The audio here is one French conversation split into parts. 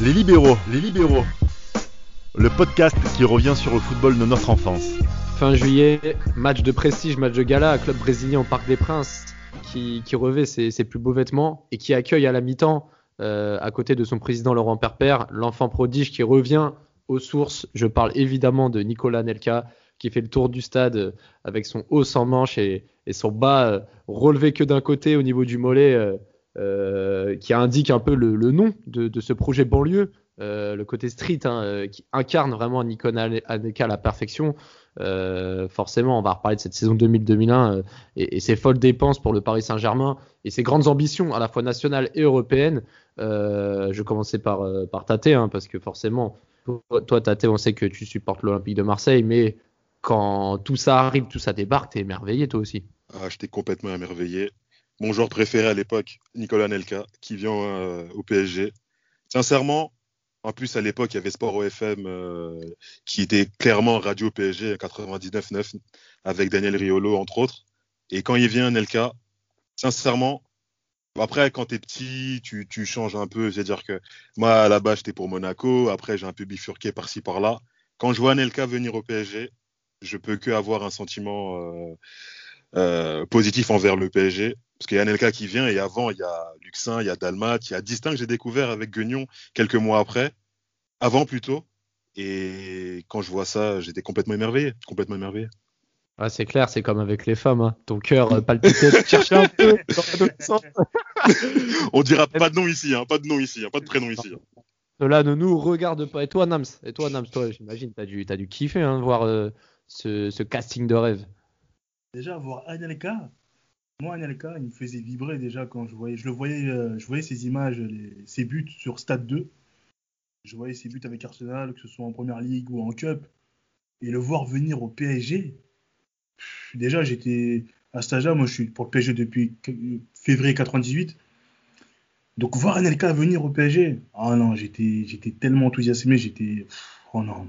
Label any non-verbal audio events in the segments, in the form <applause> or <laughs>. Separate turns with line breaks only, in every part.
Les libéraux, les libéraux. Le podcast qui revient sur le football de notre enfance.
Fin juillet, match de prestige, match de gala, club brésilien au Parc des Princes qui, revêt ses, plus beaux vêtements et qui accueille à la mi-temps, euh, à côté de son président Laurent Perper, l'enfant prodige qui revient aux sources. Je parle évidemment de Nicolas Nelka qui fait le tour du stade euh, avec son haut sans manche et, son bas euh, relevé que d'un côté au niveau du mollet, qui indique un peu le, nom de, ce projet banlieue. le côté street hein, qui incarne vraiment Nicolas Nelka à la perfection. Euh, forcément, on va reparler de cette saison 2000-2001 euh, et, ses folles dépenses pour le Paris Saint-Germain et ses grandes ambitions à la fois nationales et européennes. Euh, je commençais par, par Tate, hein, parce que forcément, toi, Tate, on sait que tu supportes l'Olympique de Marseille, mais quand tout ça arrive, tout ça débarque, t'es émerveillé toi aussi.
Ah, j'étais complètement émerveillé. Mon joueur préféré à l'époque, Nicolas Nelka, qui vient au PSG. Sincèrement, en plus, à l'époque, il y avait Sport OFM euh, qui était clairement radio PSG 99-9 avec Daniel Riolo, entre autres. Et quand il vient, Nelka, sincèrement, après, quand tu es petit, tu, changes un peu. C'est-à-dire que moi, à la base, j'étais pour Monaco. Après, j'ai un peu bifurqué par-ci, par-là. Quand je vois Nelka venir au PSG, je peux que avoir un sentiment euh, euh, positif envers le PSG. Parce qu'il y a Nelka qui vient et avant, il y a Luxin, il y a Dalmat, il y a Distinct que j'ai découvert avec Guignon quelques mois après, avant plutôt. Et quand je vois ça, j'étais complètement émerveillé, complètement émerveillé.
Ah, c'est clair, c'est comme avec les femmes. Hein. Ton cœur euh, palpitait, tu cherchais un peu <laughs>
On dira pas de nom ici, hein, pas de nom ici, hein, pas de prénom ici.
Cela ne nous regarde pas. Et toi, Nams? Et toi, Nams, toi, j'imagine, t'as dû, as dû kiffer hein, voir euh, ce, ce, casting de rêve.
Déjà, voir Anelka, moi, Anelka, il me faisait vibrer déjà quand je voyais, je le voyais, euh, je voyais ses images, ses buts sur Stade 2. Je voyais ses buts avec Arsenal, que ce soit en Première Ligue ou en Cup. Et le voir venir au PSG, déjà, j'étais à cet âge-là, moi, je suis pour le PSG depuis février 98. Donc, voir Anelka venir au PSG, ah non, j'étais, j'étais tellement enthousiasmé, j'étais, oh non, non.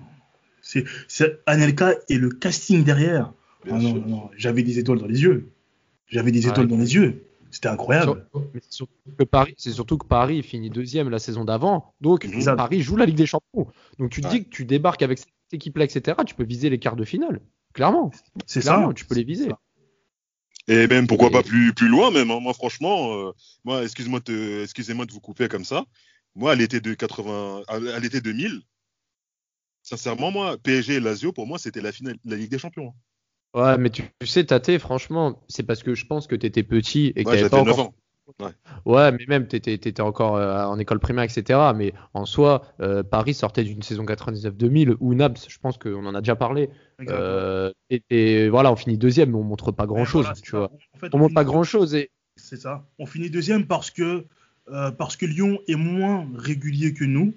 C'est, Anelka et le casting derrière. ah non, non, non, j'avais des étoiles dans les yeux. J'avais des étoiles dans les yeux. C'était incroyable.
C'est surtout que Paris, c'est surtout que Paris finit deuxième la saison d'avant. Donc Paris joue la Ligue des Champions. Donc tu te dis que tu débarques avec cette équipe-là, etc. Tu peux viser les quarts de finale. Clairement. C'est ça. Tu peux les viser.
Et même pourquoi pas plus, plus loin même. Hein. Moi franchement, euh, moi excuse-moi de, excusez-moi de vous couper comme ça. Moi à l'été de 80, à l'été 2000, sincèrement moi PSG et Lazio pour moi c'était la finale de la Ligue des Champions.
Ouais, mais tu, sais, Tate, franchement, c'est parce que je pense que tu étais petit et que
ouais, pas encore...
Ouais. ouais. mais même, tu étais, encore euh, en école primaire, etc. Mais en soi, euh, Paris sortait d'une saison 99-2000 où Nabs, je pense qu'on en a déjà parlé. Euh, et, voilà, on finit deuxième, mais on montre pas grand-chose, tu vois. on, montre pas grand-chose. Et...
C'est ça. On finit deuxième parce que, parce que Lyon est moins régulier que nous.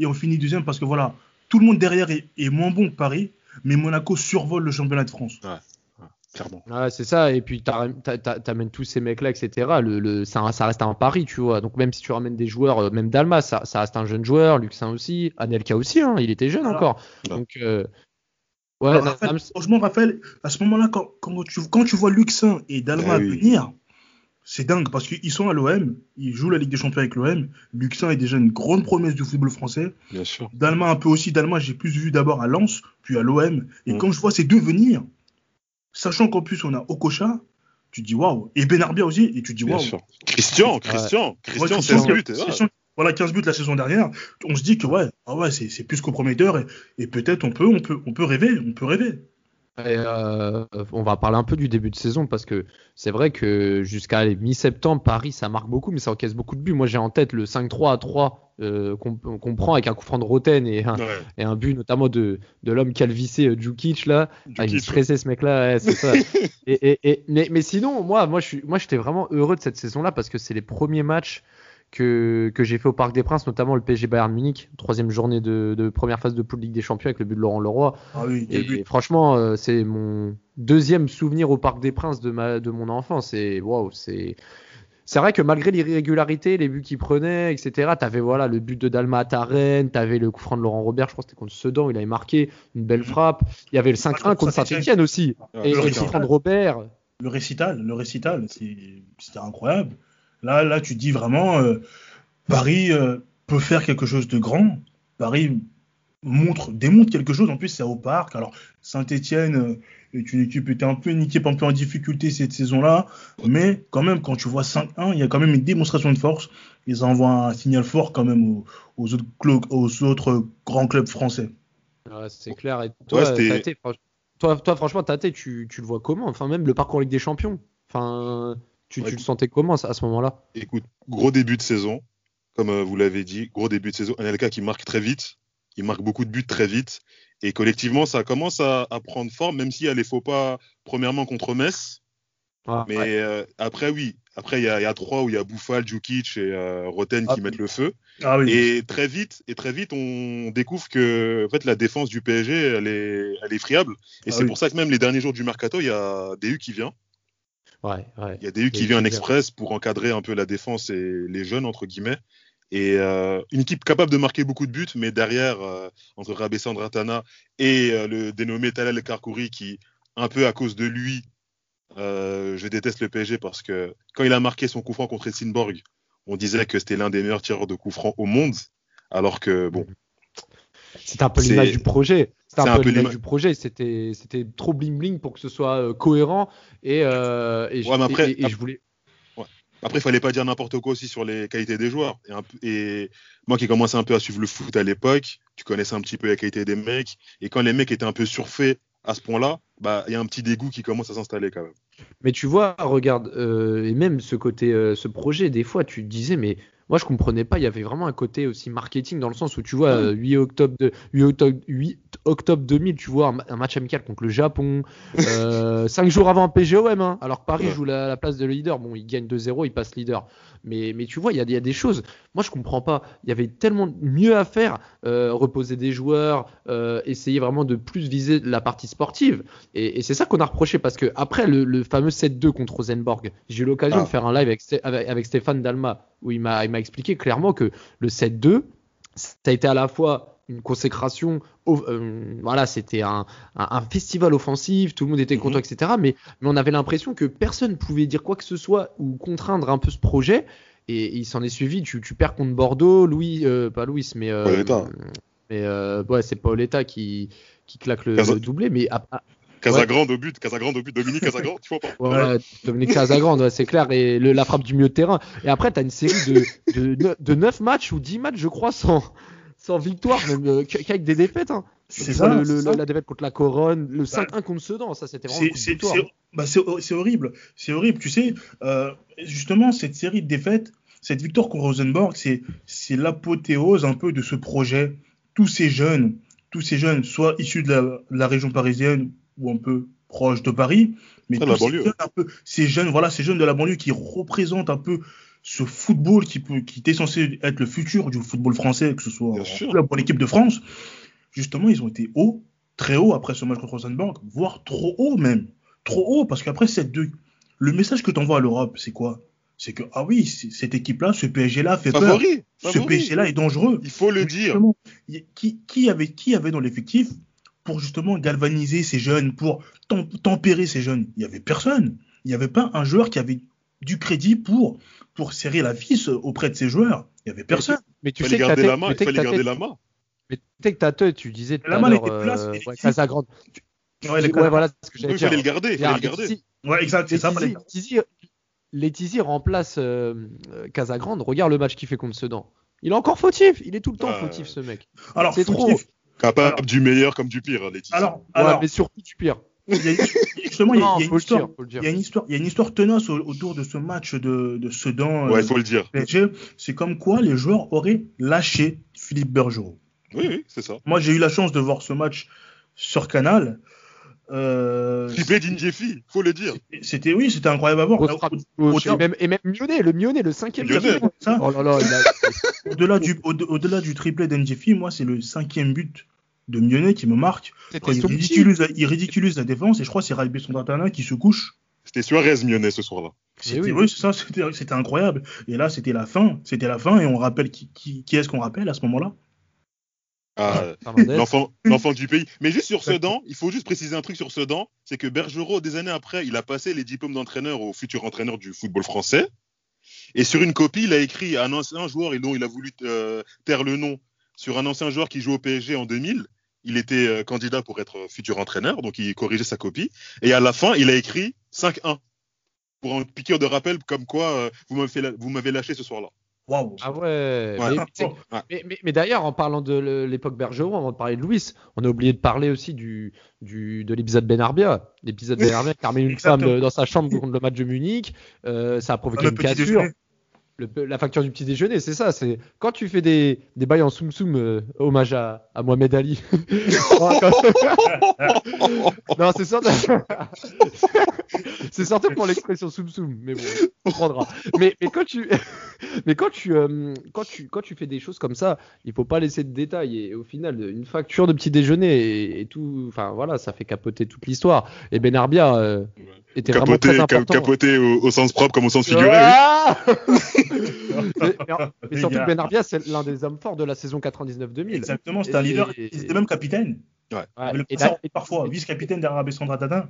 Et on finit deuxième parce que, voilà, tout le monde derrière est moins bon que Paris mais Monaco survole le championnat de France.
Ouais, clairement.
Ouais, c'est ça. Et puis, t'amènes tous ces mecs-là, etc. Le, le, ça, ça, reste un pari, tu vois. Donc, même si tu ramènes des joueurs, euh, même Dalma, ça, ça reste un jeune joueur. Luxin aussi. Anelka aussi, hein, il était jeune encore. Donc, euh,
ouais, franchement, Raphaël, à ce moment-là, quand, quand, tu, quand tu vois Luxin et Dalma eh venir, c'est dingue parce qu'ils sont à l'OM, ils jouent la Ligue des Champions avec l'OM. Luxin est déjà une grande promesse du football français.
Bien sûr.
Dalma un peu aussi. Dalma, j'ai plus vu d'abord à Lens, puis à l'OM. Et mm. quand je vois ces deux venir, sachant qu'en plus on a Okocha, tu dis waouh. Et Benarbia aussi, et tu dis waouh.
Christian, Christian, Christian, 16 buts.
voilà, 15 buts la saison dernière. On se dit que ouais, ah ouais c'est plus comprometteur et, et peut-être on peut, on, peut, on peut rêver, on peut rêver.
Euh, on va parler un peu du début de saison parce que c'est vrai que jusqu'à mi-septembre, Paris, ça marque beaucoup, mais ça encaisse beaucoup de buts. Moi, j'ai en tête le 5-3 à 3 euh, qu'on prend avec un coup franc de Roten et un, et un but notamment de, de l'homme calvissé euh, Djukic là. Ah, il est stressé ce mec-là, c'est ça. <laughs> et, mais, mais, sinon, moi, moi, j'étais vraiment heureux de cette saison-là parce que c'est les premiers matchs que, que j'ai fait au Parc des Princes, notamment le PSG Bayern Munich, troisième journée de, de première phase de poule Ligue des Champions avec le but de Laurent Leroy.
Ah oui,
et, franchement, euh, c'est mon deuxième souvenir au Parc des Princes de, ma, de mon enfance. Et waouh, c'est. C'est vrai que malgré l'irrégularité, les buts qu'il prenait, etc., t'avais voilà le but de Dalma à Tarenne, t'avais le coup franc de Laurent Robert, je crois que c'était contre Sedan, il avait marqué une belle mhm. frappe. Il y avait le 5-1 contre Saint-Etienne aussi. et, le, coup franc de Robert.
Le récital, le récital, c'était incroyable. Là, là, tu dis vraiment, euh, Paris, euh, peut faire quelque chose de grand. Paris montre, démontre quelque chose. En plus, c'est au parc. Alors, Saint-Etienne est une équipe, était un peu une équipe un peu en difficulté cette saison-là. Mais quand même, quand tu vois 5-1, il y a quand même une démonstration de force. Ils envoient un signal fort quand même aux, aux autres, aux autres grands clubs français.
Ouais, c'est clair. Et toi, ouais, Tate, toi, toi, franchement, Tate, tu, tu le vois comment? Enfin, même le parcours Ligue des Champions. Enfin, tu, ouais, tu le sentais comment à ce moment-là?
Écoute, gros début de saison, comme euh, vous l'avez dit, gros début de saison. NLK qui marque très vite, il marque beaucoup de buts très vite. Et collectivement, ça commence à, à prendre forme, même s'il y a les faux pas, premièrement contre Metz. Ah, mais ouais. euh, après, oui. Après, il y, y, a trois où il y a Bouffal, Djukic et euh, Roten ah, qui mettent le feu. Ah, oui. Et très vite, et très vite, on découvre que en fait, la défense du PSG, elle est, elle est friable. Et c'est oui. pour ça que même les derniers jours du mercato, il y a DU qui vient.
Ouais, ouais.
Il y a DU qui vient en express pour encadrer un peu la défense et les jeunes entre guillemets. Et euh, une équipe capable de marquer beaucoup de buts, mais derrière, euh, entre Rabé Sandratana et euh, le dénommé Talal Karkouri, qui, un peu à cause de lui, je déteste le PSG parce que quand il a marqué son coup franc contre Helsingborg, on disait que c'était l'un des meilleurs tireurs de coups francs au monde, alors que bon.
C'est un peu l'image du projet. C'était un, un, peu l'image du projet. C'était, c'était trop bling bling pour que ce soit euh, cohérent. Et, euh, et,
ouais,
je,
après,
et, et je voulais.
Ouais. Après, il fallait pas dire n'importe quoi aussi sur les qualités des joueurs. Et, un, et moi qui commençais un peu à suivre le foot à l'époque, tu connaissais un petit peu la qualité des mecs. Et quand les mecs étaient un peu surfaits à ce point-là, bah il y a un petit dégoût qui commence à s'installer quand même.
Mais tu vois, regarde, euh, et même ce côté, euh, ce projet, des fois, tu te disais, mais moi je comprenais pas, il y avait vraiment un côté aussi marketing dans le sens où tu vois, euh, 8 octobre, de, 8 octobre, 8 octobre 2000, tu vois un, un match amical contre le Japon, 5 euh, jours avant un PGOM, hein, alors que Paris ouais. joue la, la, place de leader, bon, il gagne 2-0, il passe leader. Mais, mais tu vois, il y a, y a, des choses, moi je comprends pas, il y avait tellement mieux à faire, euh, reposer des joueurs, euh, essayer vraiment de plus viser la partie sportive. Et, et c'est ça qu'on a reproché parce que après le, le fameux 7-2 contre Rosenborg, j'ai eu l'occasion ah. de faire un live avec, avec, avec Stéphane Dalma où il m'a expliqué clairement que le 7-2, ça a été à la fois une consécration. Euh, voilà, c'était un, un, un, festival offensif, tout le monde était content, mm -hmm. etc. Mais, mais on avait l'impression que personne ne pouvait dire quoi que ce soit ou contraindre un peu ce projet. Et, et il s'en est suivi. Tu, tu, perds contre Bordeaux, Louis, euh, pas Louis, mais. Euh, mais euh, ouais, c'est Paoletta qui, qui claque le, le doublé. Mais à, à,
Casagrande ouais. au but, Casagrande au but, Dominique <laughs> Casagrande, tu vois pas?
Ouais, Dominique Casagrande, ouais, c'est clair, et le, la frappe du milieu de terrain. Et après, tu as une série de, de, de 9 matchs ou 10 matchs, je crois, sans, sans victoire, même euh, qu'avec des défaites. Hein.
C'est ça,
le, le, ça. La défaite contre la Couronne, le 5-1 bah, contre Sedan, ça c'était vraiment
c'est bah, horrible, c'est horrible. Tu sais, euh, justement, cette série de défaites, cette victoire contre Rosenborg, c'est l'apothéose un peu de ce projet. Tous ces jeunes, tous ces jeunes, soit issus de la, de la région parisienne ou un peu proche de Paris, mais tous ces jeunes, un peu, ces jeunes, voilà, ces jeunes de la banlieue qui représentent un peu ce football qui, peut, qui était censé être le futur du football français, que ce soit pour l'équipe de France, justement, ils ont été hauts, très hauts après ce match contre Rosenborg, voire trop haut même. Trop haut, parce qu'après cette deux, le message que tu envoies à l'Europe, c'est quoi? C'est que, ah oui, cette équipe-là, ce PSG-là fait
favori,
peur. Favori. Ce PSG-là est dangereux.
Il faut le dire.
Qui, qui, avait, qui avait dans l'effectif pour justement galvaniser ces jeunes, pour tempérer ces jeunes? Il n'y avait personne. Il n'y avait pas un joueur qui avait du crédit pour, pour serrer la vis auprès de ses joueurs. Il n'y avait personne.
Mais, tu sais garder la main, il fallait garder la main.
Mais tu que ta tête, tu disais tout la main était place, euh, ouais, Casagrande. Ouais, ouais, voilà ce que j'allais
dire. Il fallait le garder, il fallait le garder.
Ouais, exact, c'est ça.
Letizy remplace euh, Casagrande. Regarde le match qu'il fait contre Sedan. Il est encore fautif. Il est tout le temps euh... fautif, ce mec.
Alors, c'est trop.
Capable alors, du meilleur comme du pire, Letizy.
Alors, alors, ouais, mais surtout du pire.
Il y a, justement, non, il, y a, une histoire, dire, il y a une histoire, il y a une histoire tenace autour de ce match de, de Sedan.
Ouais, il faut le dire.
C'est comme quoi les joueurs auraient lâché Philippe Bergerot.
Oui, oui, c'est ça.
Moi, j'ai eu la chance de voir ce match sur Canal.
Triplé d'Indjefi, faut le dire.
C'était oui, c'était incroyable à voir.
Au, au, même, et même Mionnet, le Mionnet, le cinquième.
Mionnet.
Ça. Oh là là, a... <laughs> au-delà du, au-delà du triplé d'Indjefi, moi, c'est le cinquième but de Mionnet qui me marque. Quand il, ridiculise, il ridiculise la défense et je crois que c'est Raibé Sondatana qui se couche.
C'était Suarez Mionnet ce soir-là.
C'était, oui, c'est ça, c'était, c'était incroyable. Et là, c'était la fin. C'était la fin et on rappelle qui, qui, qui est-ce qu'on rappelle à ce moment-là?
Ah, l'enfant, l'enfant du pays. Mais juste sur Sedan, il faut juste préciser un truc sur Sedan, c'est que Bergerot, des années après, il a passé les diplômes d'entraîneur au futur entraîneur du football français. Et sur une copie, il a écrit un ancien joueur et dont il a voulu euh, taire le nom sur un ancien joueur qui joue au PSG en 2000. Il était euh, candidat pour être futur entraîneur, donc il corrigeait sa copie. Et à la fin, il a écrit 5-1 pour un piqueur de rappel comme quoi euh, vous m'avez fait la- vous m'avez lâché ce soir-là.
Waouh.
Ah ouais.
Ouais.
Mais, c'est-
Ouais.
mais- mais- mais d'ailleurs, en parlant de l'époque Bergeron, avant de parler de Louis, on a oublié de parler aussi du, du de l'épisode Benarbia. L'épisode Benarbia qui a une femme dans sa chambre contre le match de Munich. Euh, ça a provoqué une cassure. Le- la facture du petit déjeuner, c'est ça. C'est quand tu fais des, des bails en soum soum, euh, hommage à, à Mohamed Ali. <laughs> <laughs> non, c'est surtout, <laughs> c'est surtout pour l'expression soum soum, mais bon, on comprendra. Mais, mais quand tu, mais quand tu, euh, quand tu, quand tu fais des choses comme ça, il faut pas laisser de détails. Et au final, une facture de petit déjeuner et, et tout, enfin voilà, ça fait capoter toute l'histoire. Et Benarbia euh, était vraiment
Capoté,
très
ca-
important.
capoté au, au sens propre comme au sens figuré. oui.
Ah <laughs> mais, mais mais surtout
gars.
que Benarbia, c'est l'un des hommes forts de la saison 99-2000.
Exactement, c'était un leader.
et-
Il était même capitaine.
Ouais.
Le
Et d'a-
parfois vice-capitaine derrière Abessandra Tatin.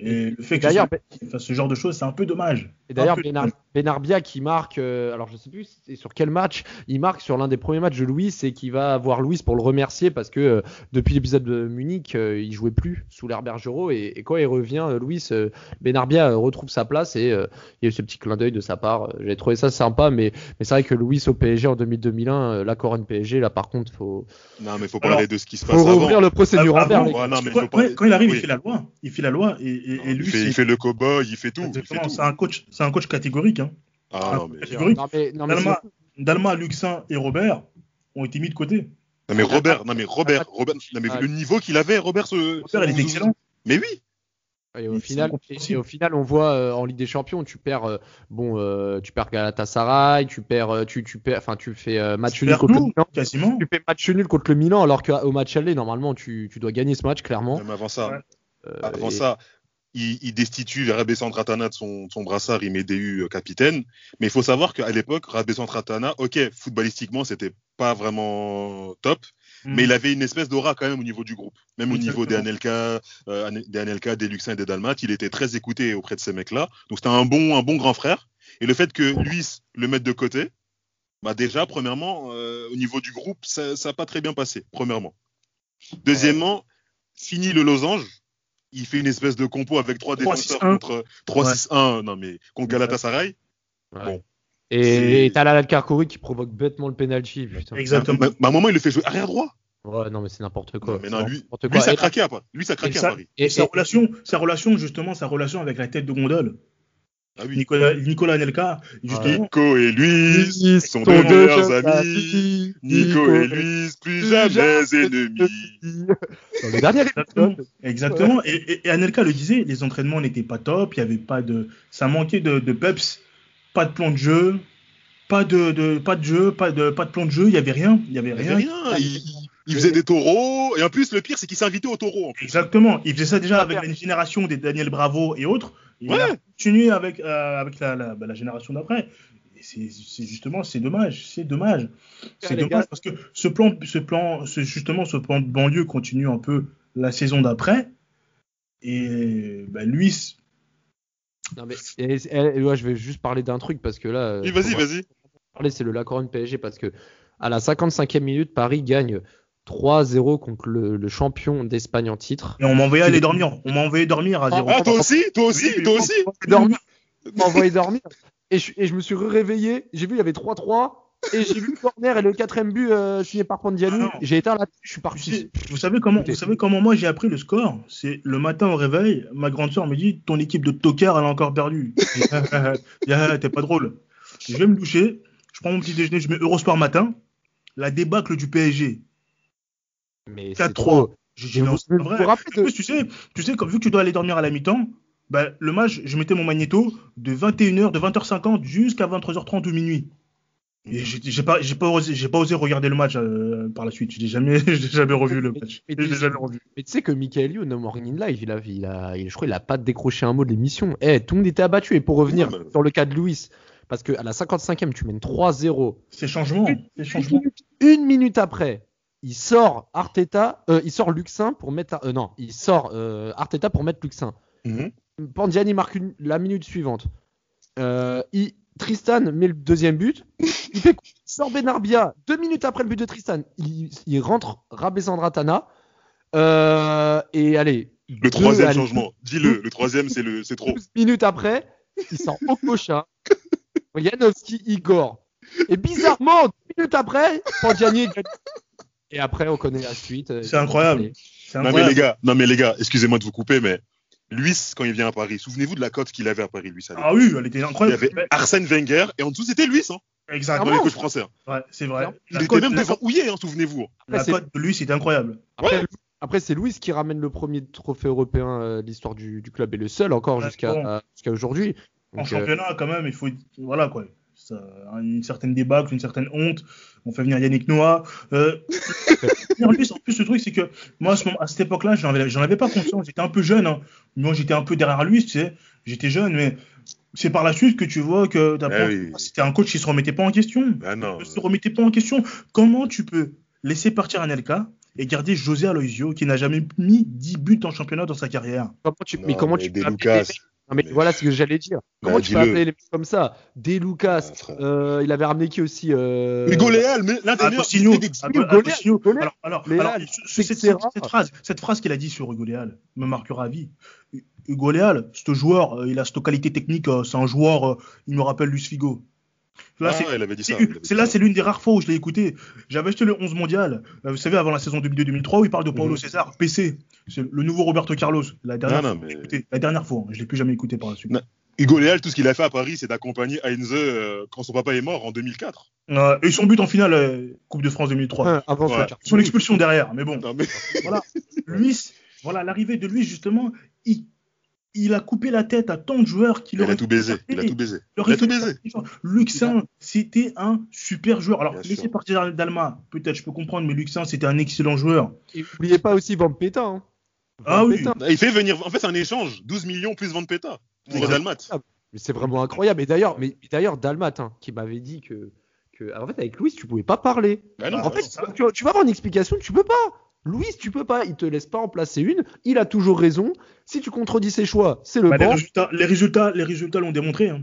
Et le fait que
d'ailleurs,
ce, soit- enfin, ce genre de choses, c'est un peu dommage.
Et d'ailleurs, Benar- Benarbia qui marque, euh, alors je sais plus c'est sur quel match, il marque sur l'un des premiers matchs de Louis et qui va voir Louis pour le remercier parce que euh, depuis l'épisode de Munich, euh, il jouait plus sous l'air Bergerot et, et quand il revient, euh, Louis, euh, Benarbia retrouve sa place et euh, il y a eu ce petit clin d'œil de sa part. J'ai trouvé ça sympa, mais, mais c'est vrai que Louis au PSG en 2000-2001, euh, la couronne PSG, là par contre, faut,
Non, mais faut
Alors,
parler de ce qui se passe
faut
avant.
rouvrir le
Avant-
gars.
non, mais
quand, il arrive,
oui.
il fait la loi. Il fait la loi et, et- et
il,
lui,
fait, il fait le cow-boy, il fait tout.
c'est un coach, c'est un coach catégorique. Hein.
Ah non, mais.
Non, mais, non, mais
Dalma, Dalma, Luxin et Robert ont été mis de côté.
non, mais Robert, non, mais Robert, Robert, non, mais
Ah.
le niveau qu'il avait, Robert, ce.
Robert, il est excellent.
Mais oui.
Et au, final, et, au final, on voit euh, en Ligue des Champions, tu perds, euh, bon, euh, tu perds Galatasaray, tu perds, euh, tu, tu perds, enfin, tu fais euh, match nul contre le
tout,
Milan.
quasiment.
Tu fais match nul contre le Milan, alors qu'au match aller, normalement, tu, tu dois gagner ce match clairement.
Non, mais avant ça,
Ouais.
Euh,
avant
et-
ça, il, il destitue Rabé Santratana de son, de son brassard, il met DU euh, capitaine. Mais il faut savoir qu'à l'époque, Rabé Santratana, ok, footballistiquement, c'était pas vraiment top,
Mm.
mais il avait une espèce d'aura quand même au niveau du groupe. Même au niveau des. Anelka, euh, des Anelka, des Luxin et des Dalmates, il était très écouté auprès de ces mecs-là. Donc c'était un bon, un bon grand frère. Et le fait que Luis le mette de côté, bah déjà, premièrement, euh, au niveau du groupe, ça n'a pas très bien passé, premièrement. Deuxièmement, fini le losange, il fait une espèce de compo avec trois
3-6-1.
défenseurs contre 3-6-1, non mais contre Galatasaray.
ouais.
bon.
Et et t'as la Karkouri qui provoque bêtement le penalty, putain.
Exactement.
À un moment, il le fait jouer arrière droit.
Ouais, non, mais c'est n'importe quoi.
Non, mais non, lui- ça
Et-
craquait à Paris. Lui, ça
Et,
craquait à
ça-
Paris.
et-
et sa
et-
relation, sa relation justement, sa relation avec la tête de gondole,
Ah oui.
Nicolas, Nicolas Anelka, justement.
Nico et lui
Ils
sont de
deux
meilleurs amis. Nico et lui, plus jamais ennemis.
Dans le dernier
Exactement.
épisode.
Exactement. Et, et- et Anelka le disait, les entraînements n'étaient pas top, il y avait pas de, ça manquait de, de peps, pas de plan de jeu, pas de, de- pas de jeu, pas de, pas de plan de jeu, il y avait rien, il y avait
Il y avait
rien.
rien. Il, il faisait des taureaux. Et en plus, le pire, c'est qu'il s'invitait aux taureaux. en plus.
Exactement. Il faisait ça déjà avec la génération des Daniel Bravo et autres. Il
Ouais.
a continué avec, euh, avec la, la, bah, la génération d'après. C'est c'est justement, c'est dommage, c'est dommage. C'est
les
dommage
gars.
parce que ce plan, ce plan, ce, justement, ce plan de banlieue continue un peu la saison d'après. Et bah, lui,
Non, mais et- et- ouais, je vais juste parler d'un truc parce que là.
Oui,
euh,
vas-y, vas-y.
parler, c'est le Lacoron PSG parce que à la 55e minute, Paris gagne 3-0 contre le, le champion d'Espagne en titre.
Et on m'a envoyé aller dormir. On m'a envoyé dormir à zéro.
Ah, toi aussi Toi aussi
Oui,
Toi aussi
dormir, m'a envoyé dormir. Et je, et je me suis réveillé. J'ai vu, il y avait 3-3. Et j'ai vu le corner et le quatrième but euh, signé par Pondiani.
Ah
j'ai éteint la je suis parti.
vous savez comment, vous savez comment moi j'ai appris le score? C'est le matin au réveil, ma grande soeur me dit ton équipe de tocards elle a encore perdu. <laughs> Je dis, Ah, T'es pas drôle. Je vais me doucher, je prends mon petit déjeuner, je mets Eurosport matin, la débâcle du PSG.
Mais c'est
4-3.
trop.
J'ai dit
Mais
non,
vous-
c'est vrai.
vous de-
plus, tu sais, tu sais, comme vu que tu dois aller dormir à la mi-temps, bah, le match, je mettais mon magnéto de 21h, de 20h50 jusqu'à 23h30 ou minuit. Et j'ai j'ai pas, j'ai pas osé, j'ai pas osé regarder le match euh, par la suite. Je l'ai jamais, <laughs> je l'ai jamais revu le match.
mais
Je
tu-
jamais revu.
Mais tu sais que Michael Youn, No Morning in Live, il a, il a, il- je crois qu'il a pas décroché un mot de l'émission. Eh, tout le monde était abattu. Et pour revenir
Ouais,
sur le cas de Louis, parce que à la 55e, tu mènes 3-0.
Ces changements, ces
Une
changements.
minute, une minute après, il sort Arteta, euh, il sort Luxin pour mettre, euh, non, il sort euh, Arteta pour mettre Luxin.
Mhm.
Pandiani marque une- la minute suivante. Il- Tristan met le deuxième but. Il fait il sort Benarbia. Deux minutes après le but de Tristan, il, il rentre Rabesandra Tana. Et allez.
Le
deux-
troisième
allez,
changement. Dis-le, le troisième, c'est le, c'est trop.
12 minutes après, il sort Okocha, Janowski, Igor. Et bizarrement, 10 minutes après, Pandiani. Et après, on connaît la suite.
C'est incroyable.
Non mais
incroyable.
les gars, non mais les gars, excusez-moi de vous couper, mais Luis quand il vient à Paris, souvenez-vous de la cote qu'il avait à Paris, Luis. à.
Ah oui, elle était
Il y
incroyable.
avait Arsène Wenger et en dessous c'était Luis, hein,
Exact.
dans les coachs français. hein.
Ouais, c'est vrai.
Il
La
était même devant Houillet, hein, souvenez-vous.
La cote de lui, c'était incroyable.
Après, après, c'est Louis qui ramène le premier trophée européen euh, de l'histoire du, du club et le seul encore
Ouais,
jusqu'à
bon.
aujourd'hui.
En
euh,
championnat, quand même, il faut. Voilà, quoi. Ça, une certaine débâcle, une certaine honte. On fait venir Yannick Noah. Euh... <laughs> en, plus, en plus, le truc, c'est que moi, à, ce moment- à cette époque-là, j'en avais, j'en avais pas conscience. J'étais un peu jeune. Hein. Moi, j'étais un peu derrière lui, tu sais. J'étais jeune, mais c'est par la suite que tu vois que
Eh oui.
c'était un coach qui se remettait pas en question.
Ah non.
ne se remettait pas en question. Comment tu peux laisser partir Anelka et garder José Aloisio qui n'a jamais mis 10 buts en championnat dans sa carrière?
Comment tu, mais comment
mais
tu peux
Lucas.
Non, mais
mais-
voilà ce que j'allais dire. Comment
Bah,
tu peux appeler les mecs comme ça? Des Lucas.
Ah,
euh, il avait ramené qui aussi euh...
Hugo Léal, mais l'un des meilleurs.
Agostinho.
Hugo Léal.
Alors, alors,
Léal,
alors, ce-
c'est
cette, phrase, cette phrase qu'il a dit sur Hugo Léal me marquera à vie. Hugo Léal, ce joueur, euh, il a cette qualité technique, euh, c'est un joueur, euh, il me rappelle Luis Figo. Là,
Ah,
c'est-
ouais, il avait dit ça.
C'est
il avait dit
c'est là, c'est l'une des rares fois où je l'ai écouté. J'avais acheté le 11 mondial, euh, vous savez, avant la saison 2002-2003, où il parle de Paulo
Mhm.
César, PC. C'est le nouveau Roberto Carlos. La dernière,
Non, non,
fois,
mais-
je l'ai écouté. la dernière fois, hein, je l'ai plus jamais écouté par la suite.
Hugo Léal, tout ce qu'il a fait à Paris, c'est d'accompagner Heinze euh, quand son papa est mort en 2004.
Euh, et son but en finale, euh, Coupe de France 2003.
Hein, avant
Ouais.
son
expulsion derrière, mais bon.
Non, mais...
voilà. <laughs> Luis, voilà, l'arrivée de Luis, justement, il, il a coupé la tête à tant de joueurs qu'il
Il
aurait
a tout baisé. Il a tout baisé.
il aurait
Il a tout baisé.
Luxin, c'était un super joueur. Alors,
Bien
laissez
sûr.
partir Dalma, peut-être je peux comprendre, mais Luxin, c'était un excellent joueur.
Et n'oubliez pas aussi Van Peta. Hein.
Ah oui.
Peta.
Il fait venir. En fait, c'est un échange. 12 millions plus Van Peta pour. Dalmat.
Mais c'est vraiment incroyable. Et d'ailleurs, mais d'ailleurs Dalmat hein, qui m'avait dit que, que en fait avec Louis tu pouvais pas parler.
Bah non,
Ah,
En fait, tu, tu vas avoir une explication, tu peux pas. Louis, tu peux pas. Il te laisse pas en placer une. Il a toujours raison. Si tu contredis ses choix, c'est le
Bah, les, résultats, les résultats, les résultats l'ont démontré. hein.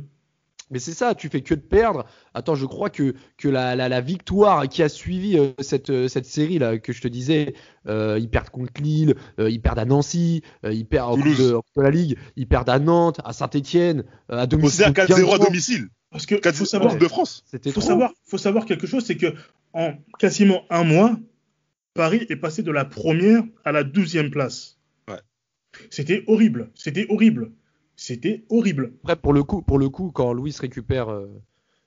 Mais c'est ça, tu fais que de perdre. Attends, je crois que, que la, la, la victoire qui a suivi euh, cette, euh, cette série là que je te disais, euh, ils perdent contre Lille, euh, ils perdent à Nancy, euh, ils perdent en coupe
Toulouse.
de, en Coupe de la Ligue, ils perdent à Nantes, à Saint-Etienne, à domicile.
CR
contre
4-0 à domicile.
Parce que
4
faut savoir,
de France.
Faut savoir, faut savoir quelque chose, c'est que en quasiment un mois, Paris est passé de la première à la douzième place.
Ouais.
C'était horrible. C'était horrible. C'était horrible.
Après, pour le coup, pour le coup, quand Louis récupère, euh,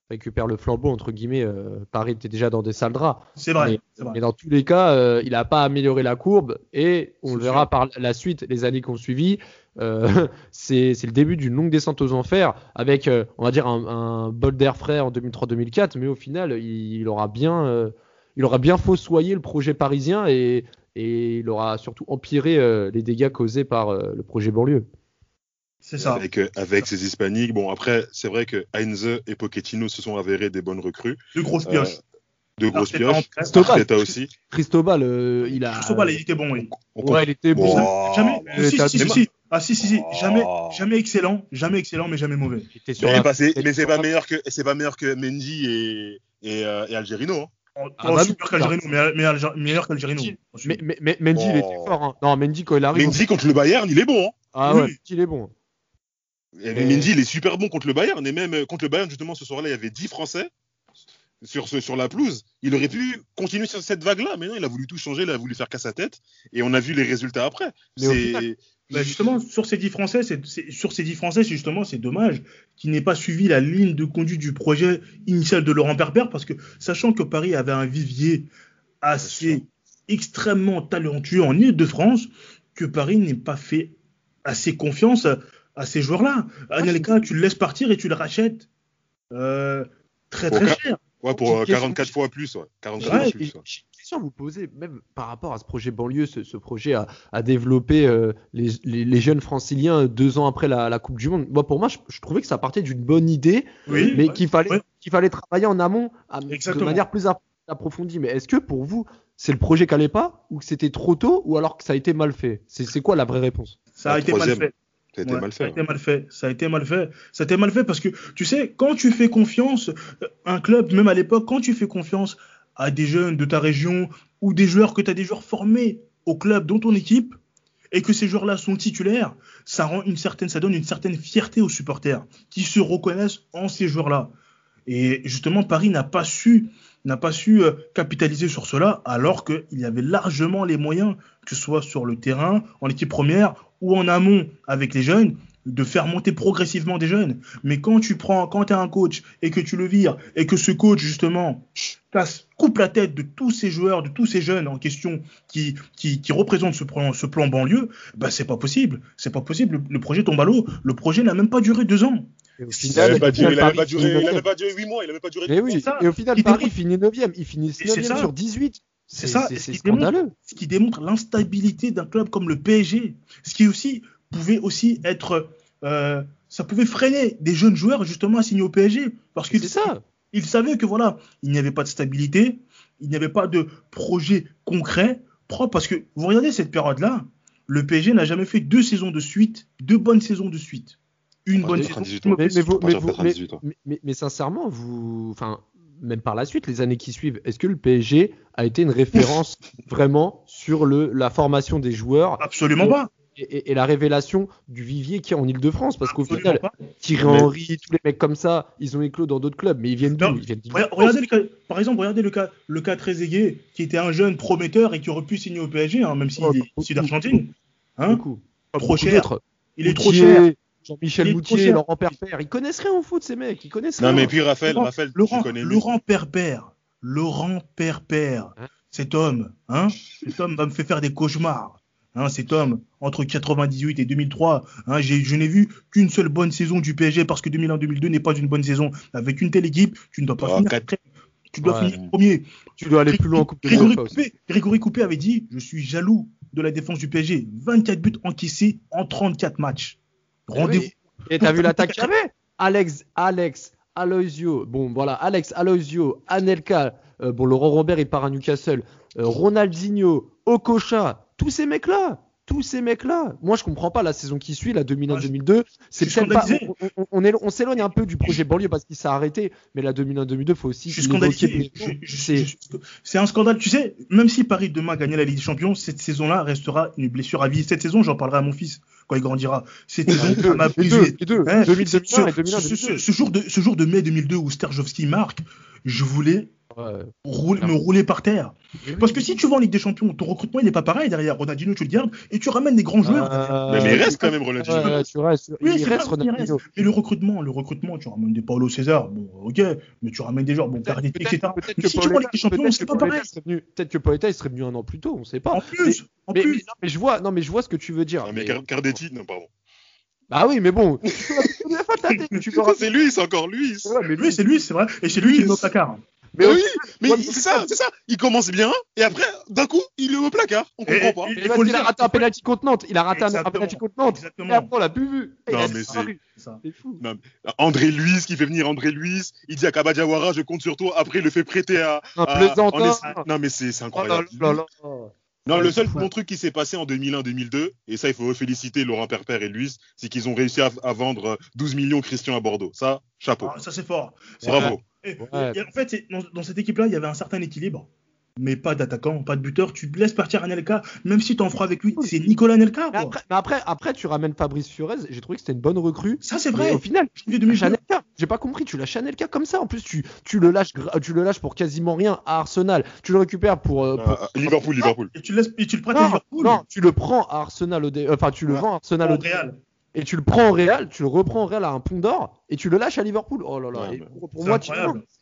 récupère le flambeau entre guillemets, euh, Paris était déjà dans des sales draps.
C'est vrai.
Mais,
c'est vrai.
mais dans tous les cas, euh, il n'a pas amélioré la courbe et on
C'est
le verra par la suite, les années qui ont suivi. euh, <laughs> c'est c'est le début d'une longue descente aux enfers avec, euh, on va dire, un, un bol d'air frais en 2003-2004, mais au final, il, il aura bien, euh, il aura bien fossoyé le projet parisien et, et il aura surtout empiré euh, les dégâts causés par euh, le projet banlieue.
C'est ça.
Avec, euh, avec ces hispaniques. Bon, après, c'est vrai que Heinze et Pochettino se sont avérés des bonnes recrues.
De grosses
Euh,
pioches.
de grosses pioches.
Cristobal.
Arteta aussi.
Cristobal, euh, il a.
Cristobal, il était bon, oui.
On
Ouais, il était bon.
Bon.
Jamais,
mais
si, si, si. Ah, si, si, si.
Oh.
Jamais, jamais excellent. Jamais excellent, mais jamais mauvais.
Sur
Mais,
la-
c'est- mais c'est pas meilleur que c'est pas meilleur que Mendy et et, euh, et Algerino. hein.
Oh,
Ah
oh,
bah
super qu'Algerino, Alger- meilleur qu'Algerino.
Mais, mais, mais Mendy, il
Oh.
était fort. Hein. Non, Mendy, quand il arrive.
Mendy contre le Bayern, il est bon. hein.
Ah
Oui.
ouais, Mendy, il est bon.
Et
Mais-
Mendy, il est super bon contre le Bayern. Et même euh, contre le Bayern, justement, ce soir-là, il y avait 10 Français sur, ce, sur la pelouse. Il aurait pu continuer sur cette vague-là, mais non, il a voulu tout changer, il a voulu faire casse à tête. Et on a vu les résultats après.
Mais au
C'est-
final-
Bah, justement, sur ces 10 Français, c'est, sur ces 10 Français, c'est justement, c'est dommage qu'il n'ait pas suivi la ligne de conduite du projet initial de Laurent Perper, parce que sachant que Paris avait un vivier assez extrêmement talentueux en Ile-de-France, que Paris n'ait pas fait assez confiance à, à ces joueurs-là. Anelka, tu le laisses partir et tu le rachètes euh, très très cher.
Ouais, pour euh,
Petite
44 fois plus. Ouais. 44
Ouais,
fois plus. ouais.
Question à vous poser, même par rapport à ce projet banlieue, ce, ce projet à, à développer euh, les, les- les jeunes franciliens deux ans après la, la Coupe du Monde. Moi, pour moi, je, je trouvais que ça partait d'une bonne idée,
Oui,
mais
ouais.
qu'il fallait,
ouais.
qu'il fallait travailler en amont à- de manière plus app- approfondie. Mais est-ce que pour vous, c'est le projet qui allait pas, ou que c'était trop tôt, ou alors que ça a été mal fait? C'est quoi la vraie réponse?
Ça a
La
été mal fait.
Ça a été
Ouais,
mal
Ça a
fait.
été mal fait. Ça a été mal fait. Ça a été mal fait parce que, tu sais, quand tu fais confiance, euh, un club, même à l'époque, quand tu fais confiance à des jeunes de ta région ou des joueurs que tu as des joueurs formés au club, dans ton équipe, et que ces joueurs-là sont titulaires, ça rend une certaine, ça donne une certaine fierté aux supporters qui se reconnaissent en ces joueurs-là. Et justement, Paris n'a pas su, n'a pas su euh, capitaliser sur cela, alors qu'il y avait largement les moyens, que ce soit sur le terrain, en équipe première ou en amont avec les jeunes, de faire monter progressivement des jeunes. Mais quand tu prends, quand tu as un coach et que tu le vires et que ce coach justement casse, coupe la tête de tous ces joueurs, de tous ces jeunes en question qui, qui, qui représentent ce plan, ce plan banlieue, bah c'est pas possible. C'est pas possible. Le, le projet tombe à l'eau. Le projet n'a même pas duré deux ans.
Et au
Il
final,
il avait
Paris
pas duré,
finit
il avait
neuvième.
pas duré 8 mois, il avait pas duré
Mais oui, et au final,
Il
Paris
démontre-
finit 9ème. Ils finissent
Et c'est
9ème
ça.
sur 18.
C'est ça,
C'est
et ce qui démontre-
scandaleux.
ce qui démontre l'instabilité d'un club comme le PSG. Ce qui aussi pouvait aussi être, euh, ça pouvait freiner des jeunes joueurs justement à signer au PSG parce qu'ils
C'est ça.
ils savaient que voilà, il n'y avait pas de stabilité, il n'y avait pas de projet concret propre parce que vous regardez cette période-là, le PSG n'a jamais fait deux saisons de suite, deux bonnes saisons de suite. Une bonne saison.
98
une
ans.
Mais,
mauvaise
mais,
saison.
vous- mais,
partir
vous-
de
mais-
98 ans.
mais- mais- mais sincèrement, vous, enfin, même par la suite, les années qui suivent, est-ce que le PSG a été une référence <laughs> vraiment sur le, la formation des joueurs
Absolument pas.
Et, la révélation du vivier qui est en Ile-de-France Parce qu'au final,
pas.
Thierry
Mais-
Henry, tous les mecs comme ça, ils ont éclos dans d'autres clubs, mais ils viennent
Non,
d'où
Regardez le cas, par exemple, regardez le cas, le cas très aigué, qui était un jeune prometteur et qui aurait pu signer au PSG, hein, même s'il
Oh,
est issu d'Argentine. Hein
Beaucoup.
Trop cher. Il est trop cher.
Jean-Michel
Il est trop
Moutier,
cher.
Laurent Perpère, ils connaissent rien au foot, ces mecs, ils connaissent
Non,
rien.
mais puis Raphaël,
Laurent-
Raphaël, tu
Laurent,
connais.
Laurent Perpère, Laurent Perpère,
Hein?
cet homme, hein, cet homme va me faire faire des cauchemars. Hein, cet homme, entre 98 et 2003, hein, je n'ai vu qu'une seule bonne saison du PSG parce que 2001-2002 n'est pas une bonne saison. Avec une telle équipe, tu ne dois pas
Ah,
finir après. Tu dois
Ouais.
finir premier.
Tu dois aller plus loin en Coupe de
Grégory. Coupé, Grégory Coupé avait dit Je suis jaloux de la défense du PSG. 24 buts encaissés en 34 matchs. Rendez-vous.
Et t'as vu l'attaque qu'il y avait Alex, Alex, Aloisio, bon voilà, Alex, Aloisio, Anelka, euh, bon Laurent Robert il part à Newcastle, euh, Ronaldinho, Okocha, tous ces mecs-là, tous ces mecs-là. Moi je comprends pas la saison qui suit, la 2001-2002, c'est peut-être pas, on, on- on est- on s'éloigne un peu du projet banlieue parce qu'il s'est arrêté, mais la 2001-2002 faut aussi
Je suis
C'est-
un scandale. Tu sais, même si Paris demain gagnait la Ligue des Champions, cette saison-là restera une blessure à vie. Cette saison, j'en parlerai à mon fils quand il grandira. Cette saison, ça m'a brisé.
les deux, 2001
ce,
et 2001,
ce- ce- ce jour de, ce jour de mai 2002 où Sterjovski marque, je voulais
Ouais.
me rouler par terre. Parce que si tu vas en Ligue des Champions, ton recrutement il n'est pas pareil derrière. Ronaldinho, tu le gardes et tu ramènes des grands joueurs.
Euh,
Mais, mais il reste quand même Ronaldinho.
ouais, tu restes,
Oui,
il reste
vrai, il
Ronaldinho.
reste. Mais le recrutement, le recrutement, tu ramènes des Paulo César, bon, ok, mais tu ramènes des joueurs, bon, Cardetti,
peut-être-
etc.
peut-être
Mais
que
si tu vas en Ligue des Champions,
peut-être
c'est
que
pas pareil.
serait venu- Peut-être que Paoletta il serait venu un an plus tôt, on sait pas.
En plus, en
mais,
plus.
mais- non, mais je vois, non, mais je vois ce que tu veux dire.
Non, mais
Mais-
Car- Cardetti, non, pardon.
Bah oui, mais bon,
c'est lui, <laughs> c'est encore lui.
Ouais, mais
Lui, c'est lui, c'est vrai, et c'est lui qui est au placard.
Mais oui, mais c'est ça, c'est ça. Il commence bien, et après, d'un coup, il est au placard. On comprend pas.
il
a
dire.
raté un penalty contre Nantes. Il a raté un- penalty contre Nantes. Et après, on l'a plus vu.
Non, mais.
C'est
fou.
André Luis qui fait venir André Luis. Il dit à Kabadjawara, je compte sur toi. Après, il le fait prêter à.
Un
à-
plaisantin.
es- Non, mais c'est c'est
Oh là
incroyable. Non, le seul bon truc qui s'est passé en 2001-2002, et ça, il faut féliciter Laurent Perpère et Luis, c'est qu'ils ont réussi à, à vendre euh, 12 millions Christian à Bordeaux. Ça, chapeau.
Ah, ça, c'est fort. C'est
Bravo.
Et- en fait, dans, dans cette équipe-là, il y avait un certain équilibre. Mais pas d'attaquant, pas de buteur. Tu laisses partir Anelka, même si tu en feras avec lui. C'est Nicolas Anelka.
Mais après, mais après, après, tu ramènes Fabrice Fiorez. J'ai trouvé que c'était une bonne recrue.
Ça, c'est vrai.
au final,
Janvier 2002.
Chanelka, j'ai pas compris, tu lâches Chanelka comme ça. En plus, tu, tu, le lâches, tu le lâches pour quasiment rien à Arsenal. Tu le récupères pour. euh, pour-
Euh, Liverpool, Liverpool.
Et tu, le laisses, et tu le prêtes à Liverpool.
non, tu le prends à Arsenal au dé- euh, Enfin, tu le
Ouais.
vends à Arsenal
Au Real.
Et tu le prends au Real, tu le reprends au Real à un pont d'or et tu le lâches à Liverpool. Oh là là.
Ouais,
Et
mais
pour moi,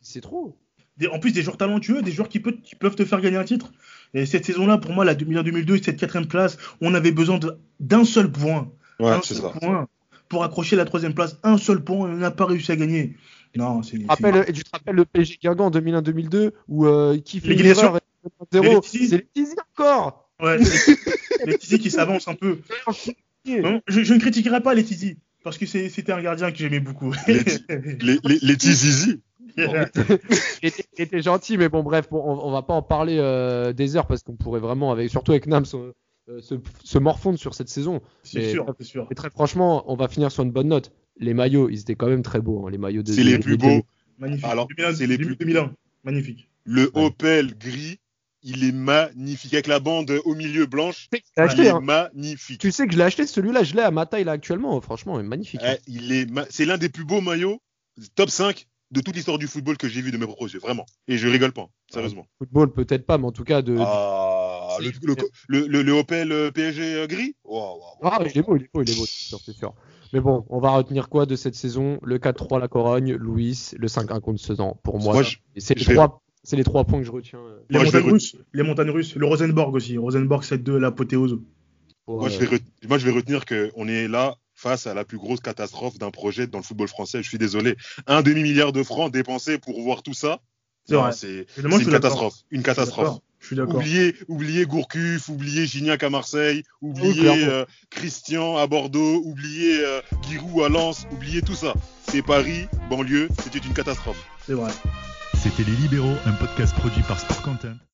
c'est trop.
Des- en plus, des joueurs talentueux, des joueurs qui, peut- qui peuvent te faire gagner un titre. Et cette saison-là, pour moi, la 2001-2002, cette quatrième place, on avait besoin d'un seul point.
Ouais,
un
c'est
seul
ça.
point. Pour accrocher la troisième place, un seul point, on n'a pas réussi à gagner. Non, c'est.
Tu te rappelles- et tu te rappelles le PSG Guingamp en 2001-2002 où euh, qui fait
L'égalisation.
l'erreur et 0
Letizy.
C'est Letizy encore.
Ouais, c'est- les Tizi qui s'avancent un peu. Non, je, je ne critiquerai pas les Tizi, parce que c'est- c'était un gardien que j'aimais beaucoup.
Les Les, les, les <laughs>
Il, était, il était gentil, mais bon, bref, bon, on, on va pas en parler euh, des heures parce qu'on pourrait vraiment, avec, surtout avec Nams, on, euh, se, se morfondre sur cette saison.
C'est sûr, c'est sûr.
Et très franchement, on va finir sur une bonne note. Les maillots, ils étaient quand même très beaux. hein, les maillots de.
C'est les plus beaux.
Magnifique.
Alors,
2001,
c'est les plus-
2001. Magnifique.
Le
Ouais.
Opel gris, il est magnifique. Avec la bande au milieu blanche, il
acheté,
est
hein.
magnifique.
Tu sais que je l'ai acheté, celui-là, je l'ai à ma taille là actuellement. Franchement, il est magnifique. hein.
Il est ma- C'est l'un des plus beaux maillots, top 5 de toute l'histoire du football que j'ai vu de mes propres yeux. Vraiment. Et je rigole pas, sérieusement.
Football, peut-être pas, mais en tout cas, de.
Ah, le, le, le- le- le Opel euh, PSG euh, gris Wow, wow, wow.
Ah, il est beau, il est beau, il est beau, c'est sûr, c'est sûr. Mais bon, on va retenir quoi de cette saison? Le 4-3 la Corogne, Louis, le 5-1 contre Sedan. Pour moi,
Moi, je-
c'est les,
je
les trois points que je retiens. euh,
Les
Moi, je
montagnes
re-
russes. Les montagnes russes. Le Rosenborg aussi. Rosenborg 7-2, l'apothéose.
pour,
Moi,
euh,
je vais moi, je vais retenir qu'on est là face à la plus grosse catastrophe d'un projet dans le football français. Je suis désolé. Un demi-milliard de francs dépensés pour voir tout ça.
C'est
une catastrophe. Une catastrophe.
Je suis d'accord.
Oubliez, oubliez Gourcuff, oubliez Gignac à Marseille, oubliez euh, Christian à Bordeaux, oubliez euh, Giroud à Lens, oubliez tout ça. C'est Paris, banlieue, c'était une catastrophe.
C'est vrai.
C'était Les Libéraux, un podcast produit par Sport Content.